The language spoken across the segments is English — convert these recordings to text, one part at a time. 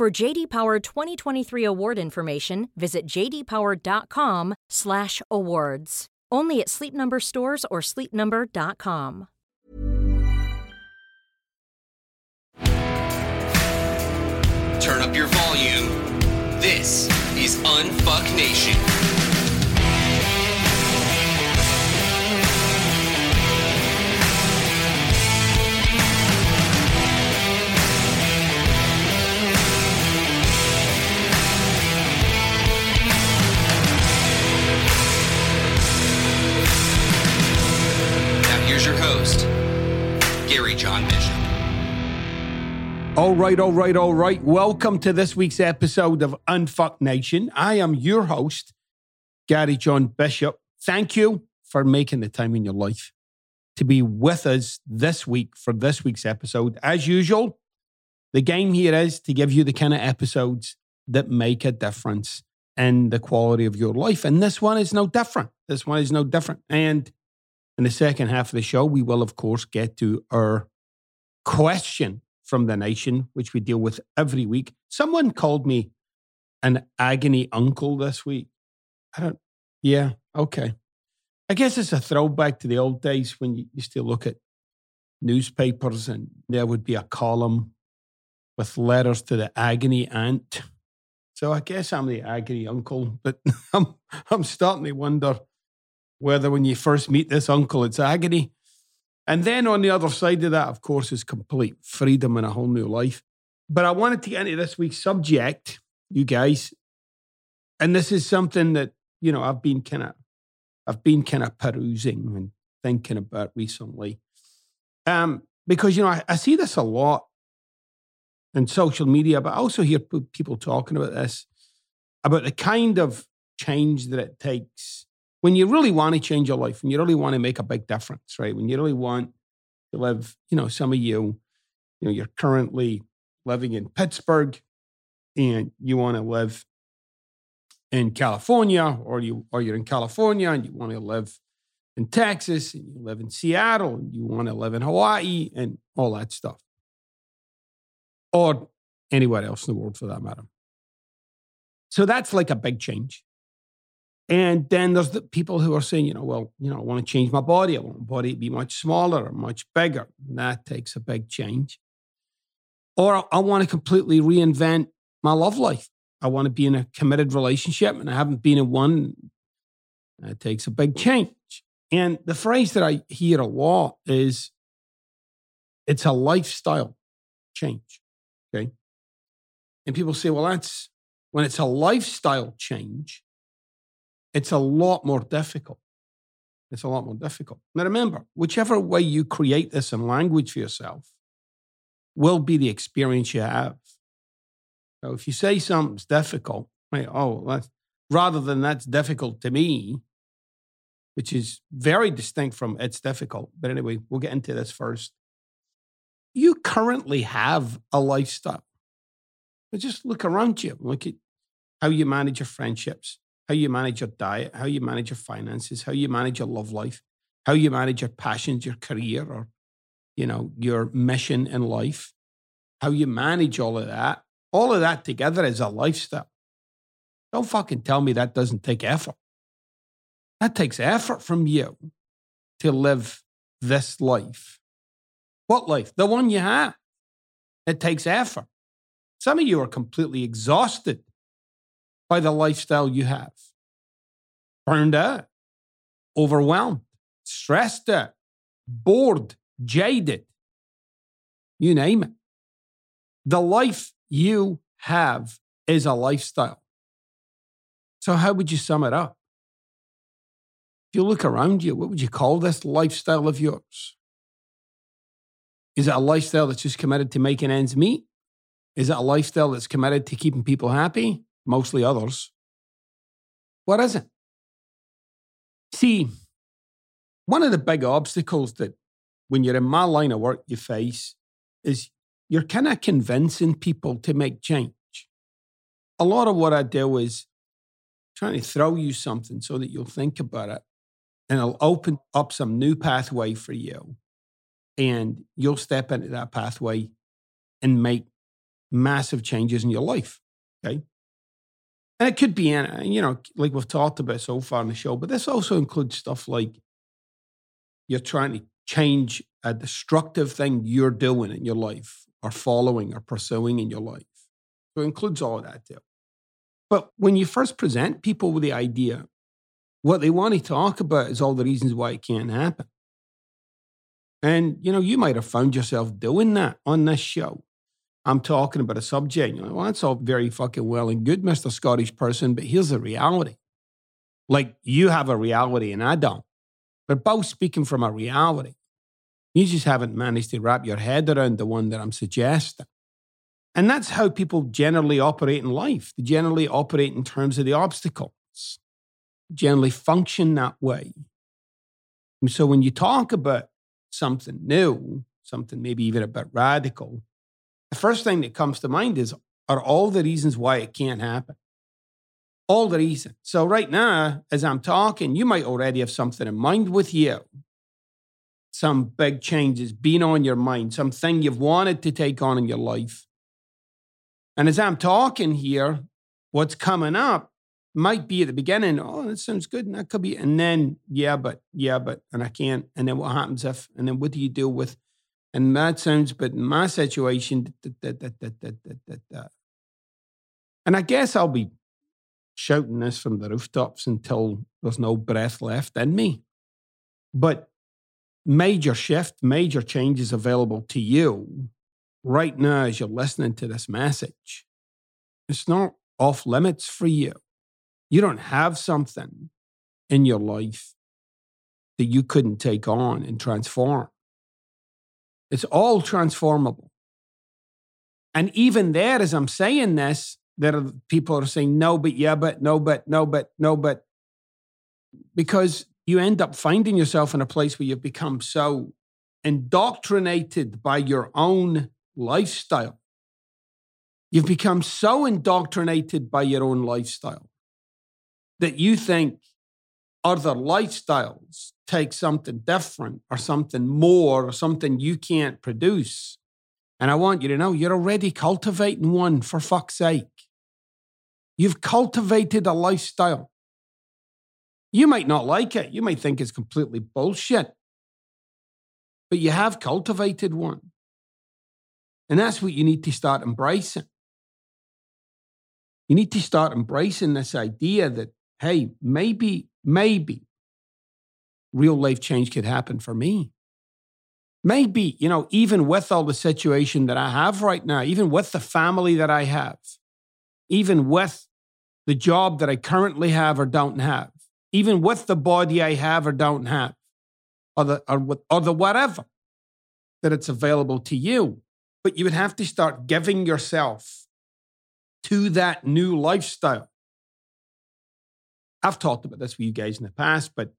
For JD Power 2023 award information, visit jdpower.com/awards. Only at Sleep Number stores or sleepnumber.com. Turn up your volume. This is Unfuck Nation. Right, all right, all right. Welcome to this week's episode of Unfuck Nation. I am your host, Gary John Bishop. Thank you for making the time in your life to be with us this week for this week's episode. As usual, the game here is to give you the kind of episodes that make a difference in the quality of your life. And this one is no different. This one is no different. And in the second half of the show, we will, of course, get to our question from the nation, which we deal with every week. Someone called me an agony uncle this week. I don't, yeah, okay. I guess it's a throwback to the old days when you used to look at newspapers and there would be a column with letters to the agony aunt. So I guess I'm the agony uncle, but I'm, I'm starting to wonder whether when you first meet this uncle, it's agony. And then on the other side of that, of course, is complete freedom and a whole new life. But I wanted to get into this week's subject, you guys. And this is something that, you know, I've been kind of I've been kind of perusing and thinking about recently. Um, because, you know, I, I see this a lot in social media, but I also hear people talking about this, about the kind of change that it takes when you really want to change your life, and you really want to make a big difference, right? When you really want to live, you know, some of you, you know, you're currently living in Pittsburgh and you want to live in California, or you or you're in California and you want to live in Texas and you live in Seattle and you want to live in Hawaii and all that stuff. Or anywhere else in the world for that matter. So that's like a big change. And then there's the people who are saying, you know, well, you know, I want to change my body. I want my body to be much smaller or much bigger. And that takes a big change. Or I want to completely reinvent my love life. I want to be in a committed relationship and I haven't been in one. That takes a big change. And the phrase that I hear a lot is it's a lifestyle change. Okay. And people say, well, that's when it's a lifestyle change, it's a lot more difficult. It's a lot more difficult. Now, remember, whichever way you create this in language for yourself will be the experience you have. So if you say something's difficult, right, oh, that's, rather than that's difficult to me, which is very distinct from it's difficult. But anyway, we'll get into this first. You currently have a lifestyle. But just look around you. Look at how you manage your friendships, how you manage your diet, how you manage your finances, how you manage your love life, how you manage your passions, your career, or you know, your mission in life, how you manage all of that. All of that together is a lifestyle. Don't fucking tell me that doesn't take effort. That takes effort from you to live this life. What life? The one you have. It takes effort. Some of you are completely exhausted by the lifestyle you have. Burned out, overwhelmed, stressed out, bored, jaded. You name it. The life you have is a lifestyle. So, how would you sum it up? If you look around you, what would you call this lifestyle of yours? Is it a lifestyle that's just committed to making ends meet? Is it a lifestyle that's committed to keeping people happy? Mostly others. What is it? See, one of the big obstacles that when you're in my line of work you face is you're kind of convincing people to make change. A lot of what I do is trying to throw you something so that you'll think about it and it'll open up some new pathway for you. And you'll step into that pathway and make massive changes in your life. Okay. And it could be, in, uh, you know, like we've talked about so far in the show, but this also includes stuff like you're trying to change a destructive thing you're doing in your life or following or pursuing in your life. So it includes all of that too. But when you first present people with the idea, what they want to talk about is all the reasons why it can't happen. And, you know, you might have found yourself doing that on this show. I'm talking about a subject. Like, well, that's all very fucking well and good, Mr. Scottish person, but here's the reality. Like you have a reality and I don't. We're both speaking from a reality. You just haven't managed to wrap your head around the one that I'm suggesting. And that's how people generally operate in life. They generally operate in terms of the obstacles, generally function that way. And so when you talk about something new, something maybe even a bit radical, the first thing that comes to mind is are all the reasons why it can't happen. All the reasons. So, right now, as I'm talking, you might already have something in mind with you. Some big changes being on your mind, something you've wanted to take on in your life. And as I'm talking here, what's coming up might be at the beginning, oh, that sounds good. And that could be, and then, yeah, but, yeah, but, and I can't. And then what happens if, and then what do you do with and that sounds, but in my situation, and I guess I'll be shouting this from the rooftops until there's no breath left in me. But major shift, major changes available to you right now as you're listening to this message. It's not off limits for you. You don't have something in your life that you couldn't take on and transform. It's all transformable. And even there, as I'm saying this, there are people are saying, no, but yeah, but no, but no, but no, but because you end up finding yourself in a place where you've become so indoctrinated by your own lifestyle. You've become so indoctrinated by your own lifestyle that you think other lifestyles take something different or something more or something you can't produce. And I want you to know you're already cultivating one for fuck's sake. You've cultivated a lifestyle. You might not like it. You might think it's completely bullshit. But you have cultivated one. And that's what you need to start embracing. You need to start embracing this idea that, hey, maybe maybe real life change could happen for me. Maybe, you know, even with all the situation that I have right now, even with the family that I have, even with the job that I currently have or don't have, even with the body I have or don't have, or the, or, or the whatever, that it's available to you. But you would have to start giving yourself to that new lifestyle. I've talked about this with you guys in the past, but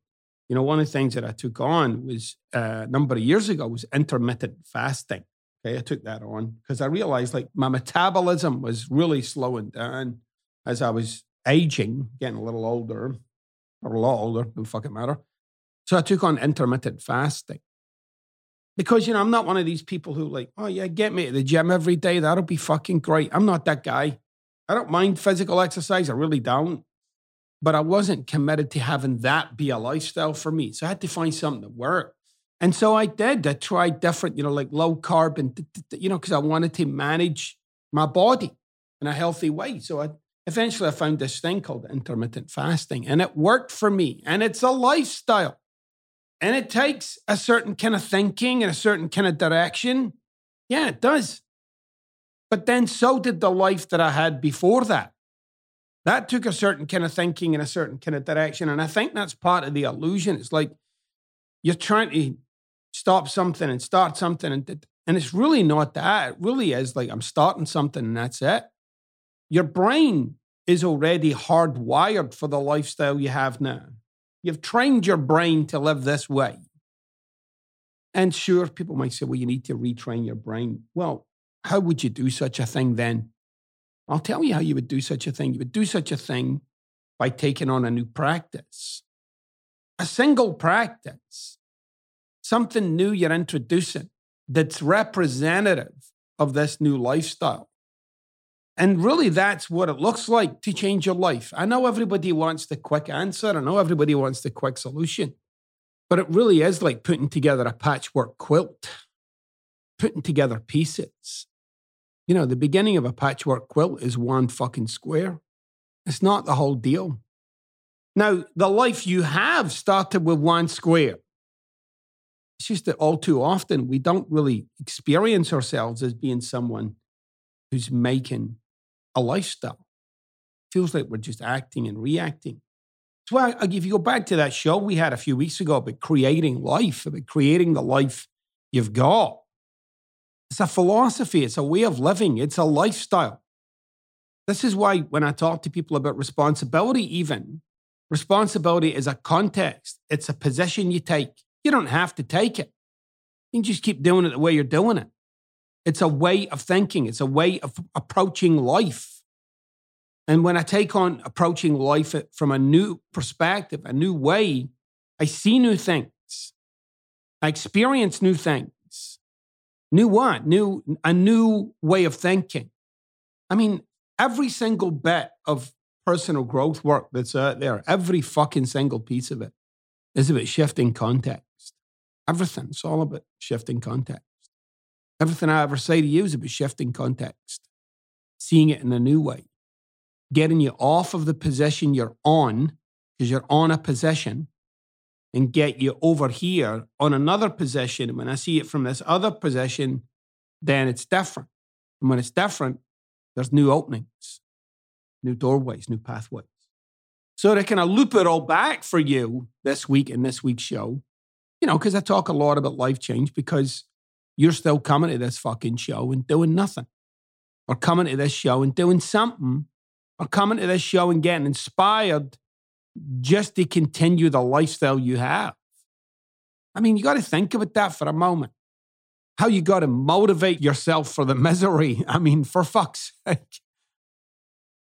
you know, one of the things that I took on was uh, a number of years ago was intermittent fasting. Okay, I took that on because I realized like my metabolism was really slowing down as I was aging, getting a little older, or a lot older, no fucking matter. So I took on intermittent fasting. Because, you know, I'm not one of these people who like, oh yeah, get me to the gym every day. That'll be fucking great. I'm not that guy. I don't mind physical exercise. I really don't but I wasn't committed to having that be a lifestyle for me. So I had to find something that worked. And so I did. I tried different, you know, like low carb and, you know, because I wanted to manage my body in a healthy way. So I eventually I found this thing called intermittent fasting and it worked for me. And it's a lifestyle. And it takes a certain kind of thinking and a certain kind of direction. Yeah, it does. But then so did the life that I had before that that took a certain kind of thinking in a certain kind of direction. And I think that's part of the illusion. It's like you're trying to stop something and start something. And And it's really not that. It really is like I'm starting something and that's it. Your brain is already hardwired for the lifestyle you have now. You've trained your brain to live this way. And sure, people might say, well, you need to retrain your brain. Well, how would you do such a thing then? I'll tell you how you would do such a thing. You would do such a thing by taking on a new practice, a single practice, something new you're introducing that's representative of this new lifestyle. And really, that's what it looks like to change your life. I know everybody wants the quick answer, I know everybody wants the quick solution, but it really is like putting together a patchwork quilt, putting together pieces. You know, the beginning of a patchwork quilt is one fucking square. It's not the whole deal. Now, the life you have started with one square. It's just that all too often we don't really experience ourselves as being someone who's making a lifestyle. Feels like we're just acting and reacting. So, I, if you go back to that show we had a few weeks ago about creating life, about creating the life you've got, it's a philosophy, it's a way of living, it's a lifestyle. This is why when I talk to people about responsibility, even responsibility is a context, it's a position you take. You don't have to take it. You can just keep doing it the way you're doing it. It's a way of thinking, it's a way of approaching life. And when I take on approaching life from a new perspective, a new way, I see new things. I experience new things. New what? New a new way of thinking. I mean, every single bit of personal growth work that's out there, every fucking single piece of it is about shifting context. Everything. It's all about shifting context. Everything I ever say to you is about shifting context, seeing it in a new way, getting you off of the position you're on, because you're on a position, and get you over here on another position. And when I see it from this other position, then it's different. And when it's different, there's new openings, new doorways, new pathways. So to kind of loop it all back for you this week in this week's show, you know, because I talk a lot about life change because you're still coming to this fucking show and doing nothing, or coming to this show and doing something, or coming to this show and getting inspired just to continue the lifestyle you have. I mean, you got to think about that for a moment. How you got to motivate yourself for the misery. I mean, for fuck's sake.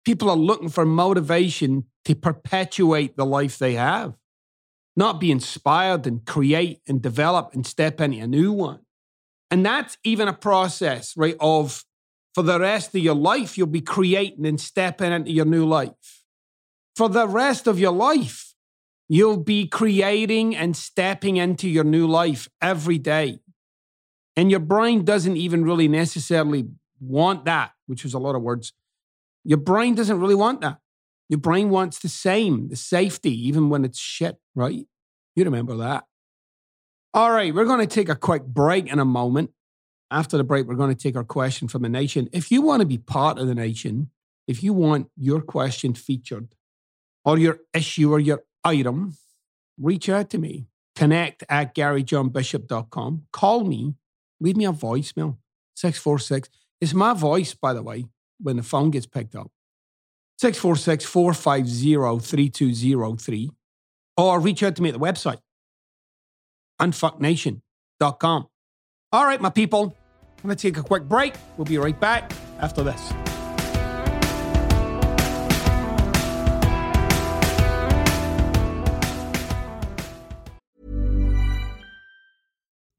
People are looking for motivation to perpetuate the life they have, not be inspired and create and develop and step into a new one. And that's even a process, right? Of for the rest of your life, you'll be creating and stepping into your new life. For the rest of your life, you'll be creating and stepping into your new life every day. And your brain doesn't even really necessarily want that, which is a lot of words. Your brain doesn't really want that. Your brain wants the same, the safety, even when it's shit, right? You remember that. All right, we're going to take a quick break in a moment. After the break, we're going to take our question from the nation. If you want to be part of the nation, if you want your question featured or your issue or your item, reach out to me. Connect at garyjohnbishop.com. Call me. Leave me a voicemail. 646. It's my voice, by the way, when the phone gets picked up. 646 450 3203. Or reach out to me at the website, unfucknation.com. All right, my people, I'm going to take a quick break. We'll be right back after this.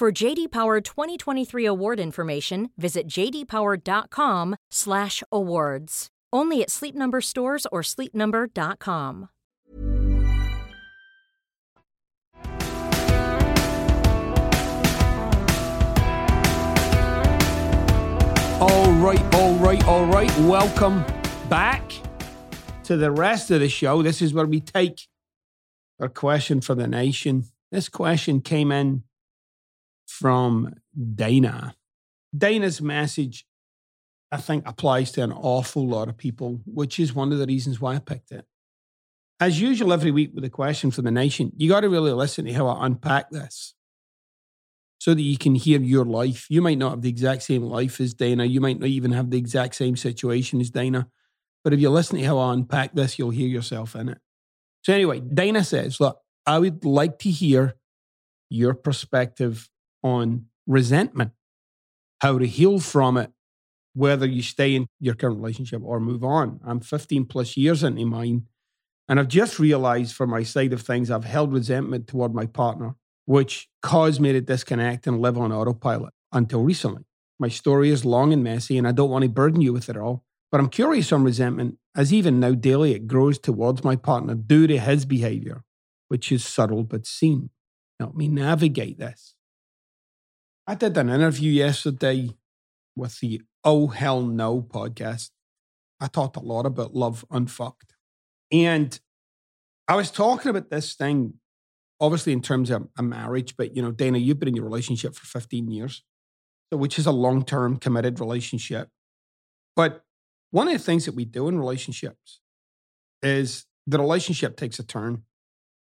For JD Power 2023 award information, visit jdpower.com/awards. Only at Sleep Number stores or sleepnumber.com. All right, all right, all right. Welcome back to the rest of the show. This is where we take our question for the nation. This question came in from Dana. Dana's message, I think, applies to an awful lot of people, which is one of the reasons why I picked it. As usual, every week with a question from the nation, you got to really listen to how I unpack this so that you can hear your life. You might not have the exact same life as Dana. You might not even have the exact same situation as Dana. But if you listen to how I unpack this, you'll hear yourself in it. So, anyway, Dana says, Look, I would like to hear your perspective on resentment, how to heal from it, whether you stay in your current relationship or move on. I'm 15 plus years into mine, and I've just realized from my side of things, I've held resentment toward my partner, which caused me to disconnect and live on autopilot until recently. My story is long and messy, and I don't want to burden you with it all. But I'm curious on resentment, as even now daily it grows towards my partner due to his behavior, which is subtle but seen. Help me navigate this. I did an interview yesterday with the Oh Hell No podcast. I talked a lot about love unfucked. And I was talking about this thing, obviously in terms of a marriage, but you know, Dana, you've been in your relationship for 15 years, which is a long-term committed relationship. But one of the things that we do in relationships is the relationship takes a turn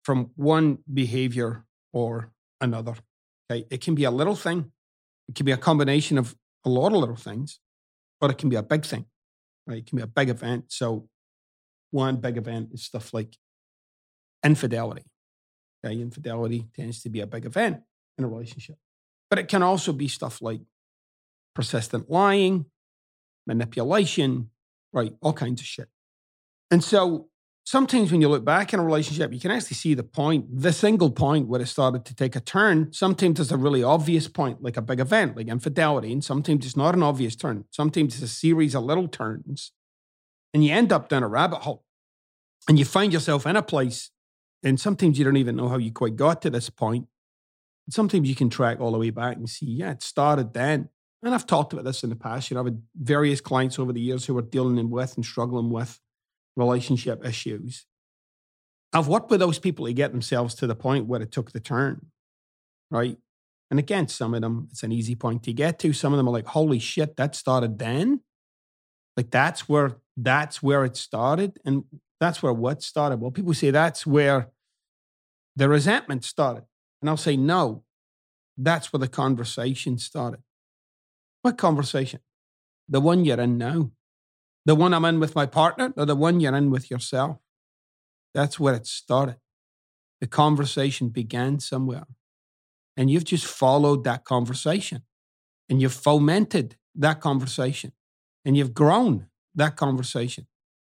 from one behavior or another. Okay. It can be a little thing, it can be a combination of a lot of little things, but it can be a big thing. Right? It can be a big event. So one big event is stuff like infidelity. Okay. Infidelity tends to be a big event in a relationship. But it can also be stuff like persistent lying, manipulation, right? All kinds of shit. And so sometimes when you look back in a relationship, you can actually see the point, the single point where it started to take a turn. Sometimes it's a really obvious point, like a big event, like infidelity. And sometimes it's not an obvious turn. Sometimes it's a series of little turns. And you end up down a rabbit hole. And you find yourself in a place. And sometimes you don't even know how you quite got to this point. Sometimes you can track all the way back and see, yeah, it started then and I've talked about this in the past, you know, I've had various clients over the years who are dealing with and struggling with relationship issues. I've worked with those people to get themselves to the point where it took the turn, right? And again, some of them, it's an easy point to get to. Some of them are like, holy shit, that started then? Like that's where that's where it started. And that's where what started. Well, people say that's where the resentment started. And I'll say, no, that's where the conversation started. What conversation? The one you're in now. The one I'm in with my partner or the one you're in with yourself? That's where it started. The conversation began somewhere. And you've just followed that conversation and you've fomented that conversation and you've grown that conversation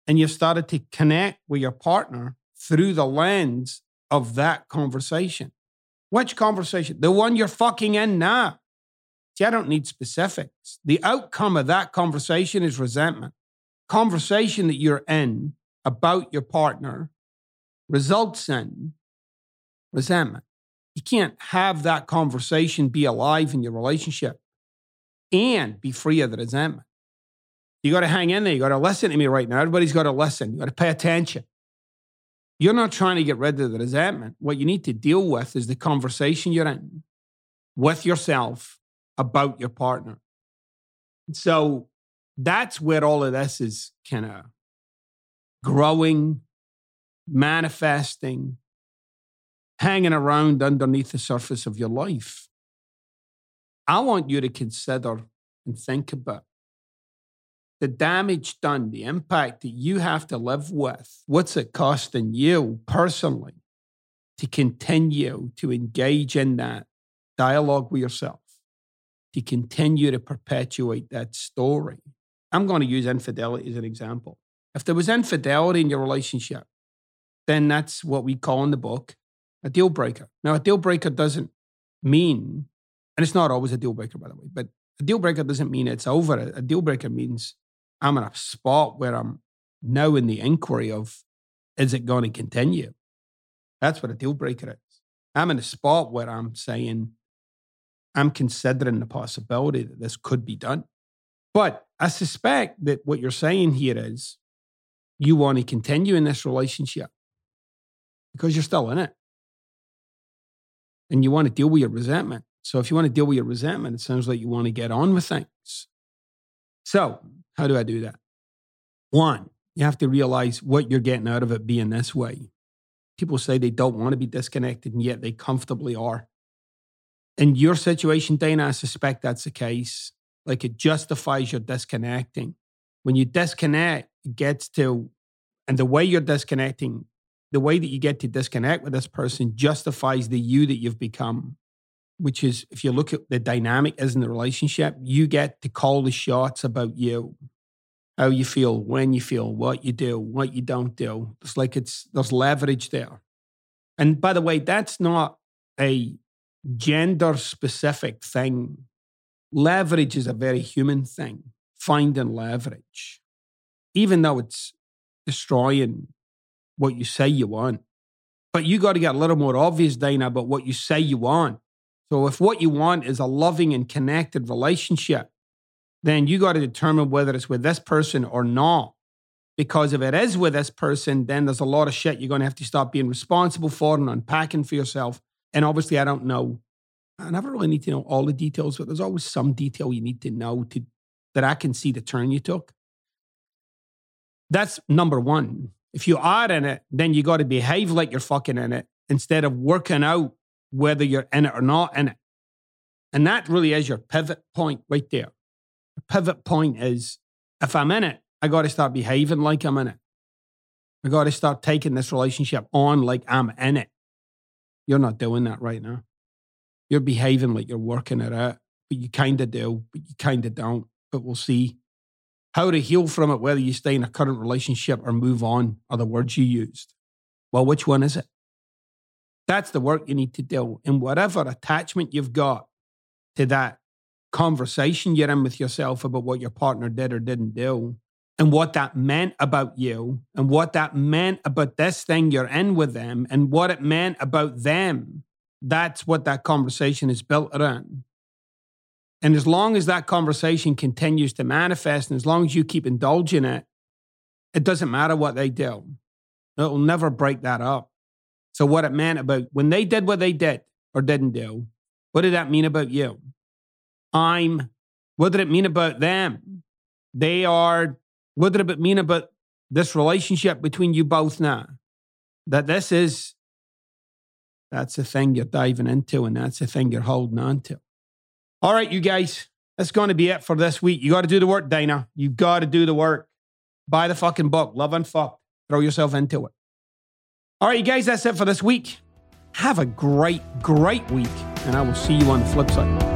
and you've started to connect with your partner through the lens of that conversation. Which conversation? The one you're fucking in now. See, I don't need specifics. The outcome of that conversation is resentment. Conversation that you're in about your partner results in resentment. You can't have that conversation be alive in your relationship and be free of the resentment. You got to hang in there. You got to listen to me right now. Everybody's got to listen. You got to pay attention. You're not trying to get rid of the resentment. What you need to deal with is the conversation you're in with yourself about your partner. So that's where all of this is kind of growing, manifesting, hanging around underneath the surface of your life. I want you to consider and think about the damage done, the impact that you have to live with. What's it costing you personally to continue to engage in that dialogue with yourself? to continue to perpetuate that story. I'm going to use infidelity as an example. If there was infidelity in your relationship, then that's what we call in the book a deal breaker. Now, a deal breaker doesn't mean, and it's not always a deal breaker, by the way, but a deal breaker doesn't mean it's over. A deal breaker means I'm in a spot where I'm now in the inquiry of is it going to continue? That's what a deal breaker is. I'm in a spot where I'm saying, I'm considering the possibility that this could be done. But I suspect that what you're saying here is you want to continue in this relationship because you're still in it. And you want to deal with your resentment. So if you want to deal with your resentment, it sounds like you want to get on with things. So, how do I do that? One, you have to realize what you're getting out of it being this way. People say they don't want to be disconnected, and yet they comfortably are. In your situation, Dana, I suspect that's the case. Like it justifies your disconnecting. When you disconnect, it gets to, and the way you're disconnecting, the way that you get to disconnect with this person justifies the you that you've become, which is if you look at the dynamic as in the relationship, you get to call the shots about you, how you feel, when you feel, what you do, what you don't do. It's like it's, there's leverage there. And by the way, that's not a gender specific thing. Leverage is a very human thing, finding leverage, even though it's destroying what you say you want. But you got to get a little more obvious, Dana, about what you say you want. So if what you want is a loving and connected relationship, then you got to determine whether it's with this person or not. Because if it is with this person, then there's a lot of shit you're going to have to stop being responsible for and unpacking for yourself. And obviously, I don't know. I never really need to know all the details, but there's always some detail you need to know to that I can see the turn you took. That's number one. If you are in it, then you got to behave like you're fucking in it instead of working out whether you're in it or not in it. And that really is your pivot point right there. The pivot point is if I'm in it, I got to start behaving like I'm in it. I got to start taking this relationship on like I'm in it. You're not doing that right now. You're behaving like you're working it out, but you kind of do, but you kind of don't. But we'll see. How to heal from it, whether you stay in a current relationship or move on, are the words you used. Well, which one is it? That's the work you need to do. And whatever attachment you've got to that conversation you're in with yourself about what your partner did or didn't do, and what that meant about you, and what that meant about this thing you're in with them, and what it meant about them, that's what that conversation is built around. And as long as that conversation continues to manifest, and as long as you keep indulging it, it doesn't matter what they do. It will never break that up. So, what it meant about when they did what they did or didn't do, what did that mean about you? I'm, what did it mean about them? They are, what did it mean about this relationship between you both now? That this is, that's the thing you're diving into, and that's the thing you're holding on to. All right, you guys, that's going to be it for this week. You got to do the work, Dana. You got to do the work. Buy the fucking book, Love Unfucked. Throw yourself into it. All right, you guys, that's it for this week. Have a great, great week, and I will see you on the flip side.